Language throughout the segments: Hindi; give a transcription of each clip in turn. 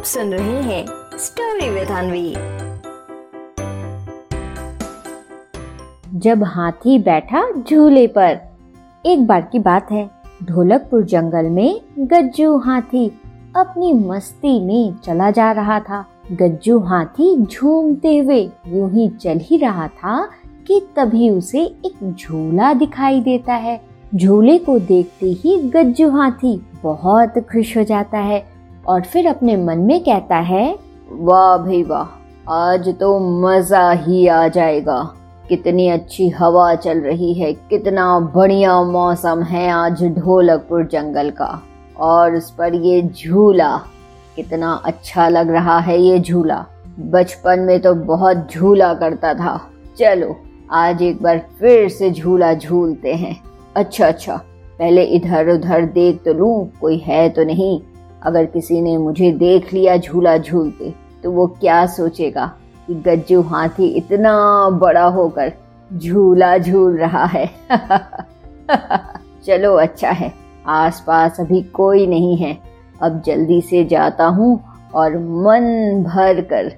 आप सुन रहे हैं स्टोरी विद अनवी जब हाथी बैठा झूले पर, एक बार की बात है, ढोलकपुर जंगल में गज्जू हाथी अपनी मस्ती में चला जा रहा था। गज्जू हाथी झूमते हुए यूँ ही चल ही रहा था कि तभी उसे एक झूला दिखाई देता है। झूले को देखते ही गज्जू हाथी बहुत खुश हो जाता है। और फिर अपने मन में कहता है, वाह भाई वाह, आज तो मज़ा ही आ जाएगा। कितनी अच्छी हवा चल रही है, कितना बढ़िया मौसम है आज ढोलकपुर जंगल का। और उस पर ये झूला, कितना अच्छा लग रहा है ये झूला। बचपन में तो बहुत झूला करता था। चलो, आज एक बार फिर से झूला झूलते हैं। अच्छा अच्छा पहले इधर उधर देख तो लूँ, कोई है तो नहीं। अगर किसी ने मुझे देख लिया झूला झूलते तो वो क्या सोचेगा कि गज्जू हाथी इतना बड़ा होकर झूला झूल रहा है? चलो अच्छा है। आसपास अभी कोई नहीं है। अब जल्दी से जाता हूँ और मन भर कर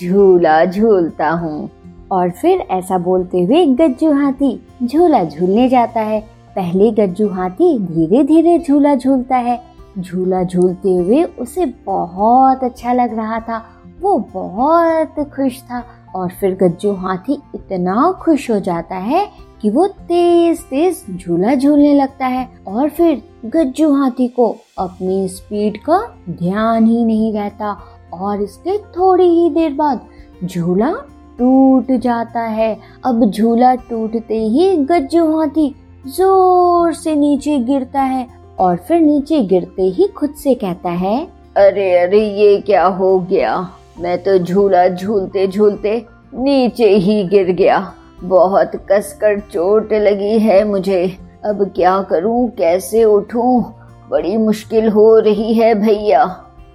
झूला झूलता हूँ। और फिर ऐसा बोलते हुए गज्जू हाथी झूला झूलने जाता है। पहले गज्जू हाथी धीरे धीरे झूला झूलता है। झूला झूलते हुए उसे बहुत अच्छा लग रहा था। वो बहुत खुश था और फिर गज्जू हाथी इतना खुश हो जाता है कि वो तेज तेज झूला झूलने लगता है और फिर गज्जू हाथी को अपनी स्पीड का ध्यान ही नहीं रहता और इसके थोड़ी ही देर बाद झूला टूट जाता है। अब झूला टूटते ही गज्जू हाथी ज़ोर से नीचे गिरता है और फिर नीचे गिरते ही खुद से कहता है, अरे अरे, ये क्या हो गया? मैं तो झूला झूलते झूलते नीचे ही गिर गया। बहुत कसकर चोट लगी है मुझे। अब क्या करूँ? कैसे उठूं? बड़ी मुश्किल हो रही है भैया।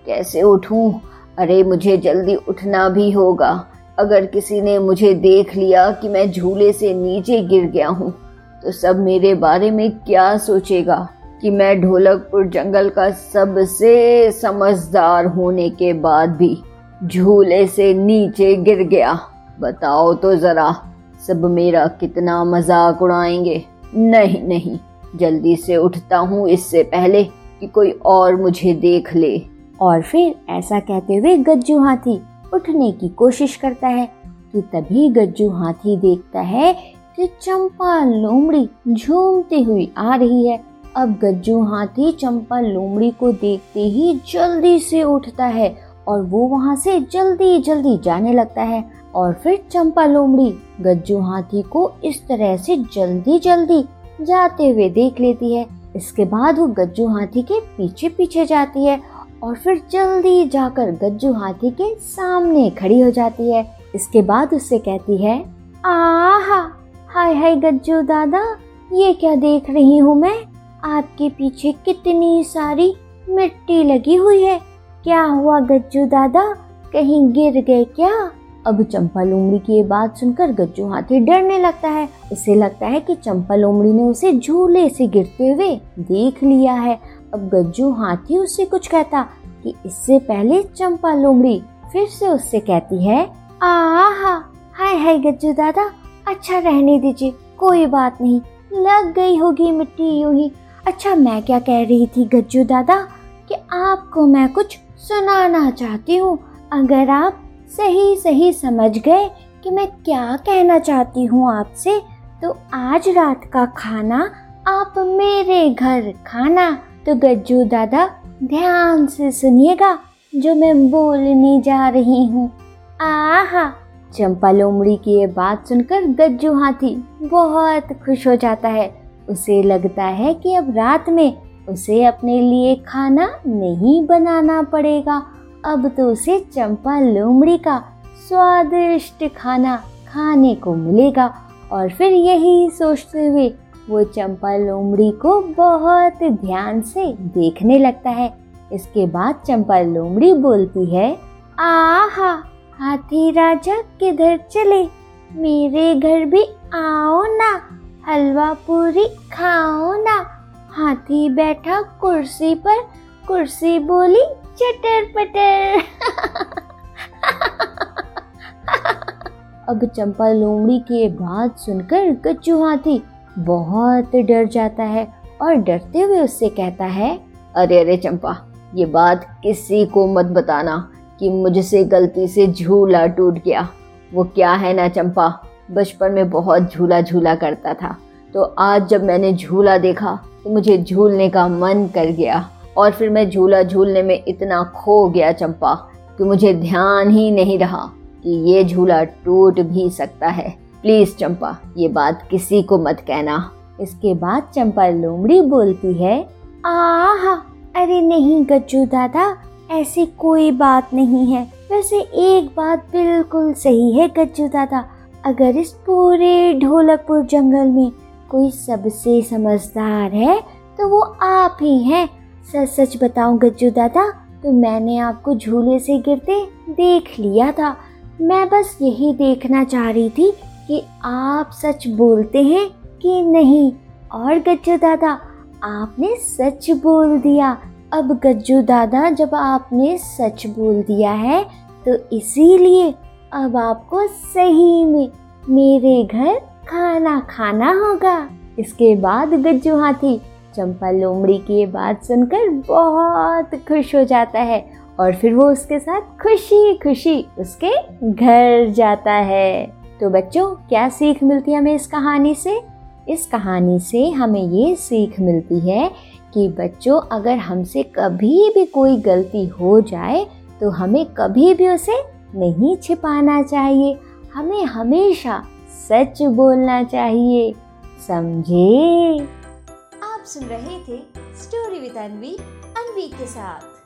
कैसे उठूं? अरे, मुझे जल्दी उठना भी होगा। अगर किसी ने मुझे देख लिया कि मैं झूले से नीचे गिर गया हूँ तो सब मेरे बारे में क्या सोचेगा? कि मैं ढोलकपुर जंगल का सबसे समझदार होने के बाद भी झूले से नीचे गिर गया। बताओ तो जरा, सब मेरा कितना मज़ाक उड़ाएँगे? नहीं नहीं, जल्दी से उठता हूँ इससे पहले कि कोई और मुझे देख ले। और फिर ऐसा कहते हुए गज्जू हाथी उठने की कोशिश करता है कि तभी गज्जू हाथी देखता है कि चंपा लोमड़ी झूमती हुई आ रही है। अब गज्जू हाथी चंपा लोमड़ी को देखते ही जल्दी से उठता है और वो वहाँ से जल्दी जल्दी जाने लगता है। और फिर चंपा लोमड़ी गज्जू हाथी को इस तरह से जल्दी जल्दी जाते हुए देख लेती है। इसके बाद वो गज्जू हाथी के पीछे पीछे जाती है और फिर जल्दी जाकर गज्जू हाथी के सामने खड़ी हो जाती है। इसके बाद उससे कहती है, आहा! हाय हाय गज्जू दादा, ये क्या देख रही हूँ मैं? आपके पीछे कितनी सारी मिट्टी लगी हुई है। क्या हुआ गज्जू दादा? कहीं गिर गए क्या? अब चंपा लोमड़ी की ये बात सुनकर गज्जू हाथी डरने लगता है। उसे लगता है कि चंपा लोमड़ी ने उसे झूले से गिरते हुए देख लिया है। अब गज्जू हाथी उससे कुछ कहता कि इससे पहले चंपा लोमड़ी फिर से उससे कहती है, आहा! हाय हाय गज्जू दादा अच्छा रहने दीजिए, कोई बात नहीं, लग गई होगी मिट्टी यूँ ही। अच्छा मैं क्या कह रही थी गज्जू दादा कि आपको मैं कुछ सुनाना चाहती हूँ? अगर आप सही सही समझ गए कि मैं क्या कहना चाहती हूँ आपसे तो आज रात का खाना आप मेरे घर खाना। तो गज्जू दादा, ध्यान से सुनिएगा जो मैं बोलने जा रही हूँ। आहा! चंपा लोमड़ी की ये बात सुनकर गज्जू हाथी बहुत खुश हो जाता है। उसे लगता है कि अब रात में उसे अपने लिए खाना नहीं बनाना पड़ेगा। अब तो उसे चंपा लोमड़ी का स्वादिष्ट खाना खाने को मिलेगा। और फिर यही सोचते हुए वो चंपा लोमड़ी को बहुत ध्यान से देखने लगता है। इसके बाद चंपा लोमड़ी बोलती है, आहा, हाथी राजा किधर चले? मेरे घर भी आओ ना। हलवा पूरी खाओ ना। हाथी बैठा कुर्सी पर, कुर्सी बोली, चटर पटर। अब चंपा लोमड़ी की बात सुनकर कच्चू हाथी बहुत डर जाता है और डरते हुए उससे कहता है, अरे अरे चंपा, ये बात किसी को मत बताना कि मुझसे गलती से झूला टूट गया। वो क्या है ना चंपा? बचपन में बहुत झूला झूला करता था। तो आज जब मैंने झूला देखा तो मुझे झूलने का मन कर गया और फिर मैं झूला झूलने में इतना खो गया चंपा कि मुझे ध्यान ही नहीं रहा कि ये झूला टूट भी सकता है। प्लीज़ चंपा, ये बात किसी को मत कहना। इसके बाद चंपा लोमड़ी बोलती है, आहा, अरे नहीं गज्जू दादा, ऐसी कोई बात नहीं है। वैसे एक बात बिल्कुल सही है गज्जू दादा अगर इस पूरे ढोलकपुर जंगल में कोई सबसे समझदार है तो वो आप ही हैं। सच सच बताऊँ गज्जू दादा तो मैंने आपको झूले से गिरते देख लिया था। मैं बस यही देखना चाह रही थी कि आप सच बोलते हैं कि नहीं। और गज्जू दादा, आपने सच बोल दिया। अब गज्जू दादा, जब आपने सच बोल दिया है तो इसीलिए अब आपको सही में मेरे घर खाना खाना होगा। इसके बाद गज्जू हाथी चंपा लोमड़ी की ये बात सुनकर बहुत खुश हो जाता है और फिर वो उसके साथ खुशी खुशी उसके घर जाता है। तो बच्चों, क्या सीख मिलती है हमें इस कहानी से? इस कहानी से हमें ये सीख मिलती है कि बच्चों, अगर हमसे कभी भी कोई गलती हो जाए तो हमें कभी भी उसे नहीं छिपाना चाहिए। हमें हमेशा सच बोलना चाहिए। समझे? आप सुन रहे थे स्टोरी विद अनवी अनवी के साथ।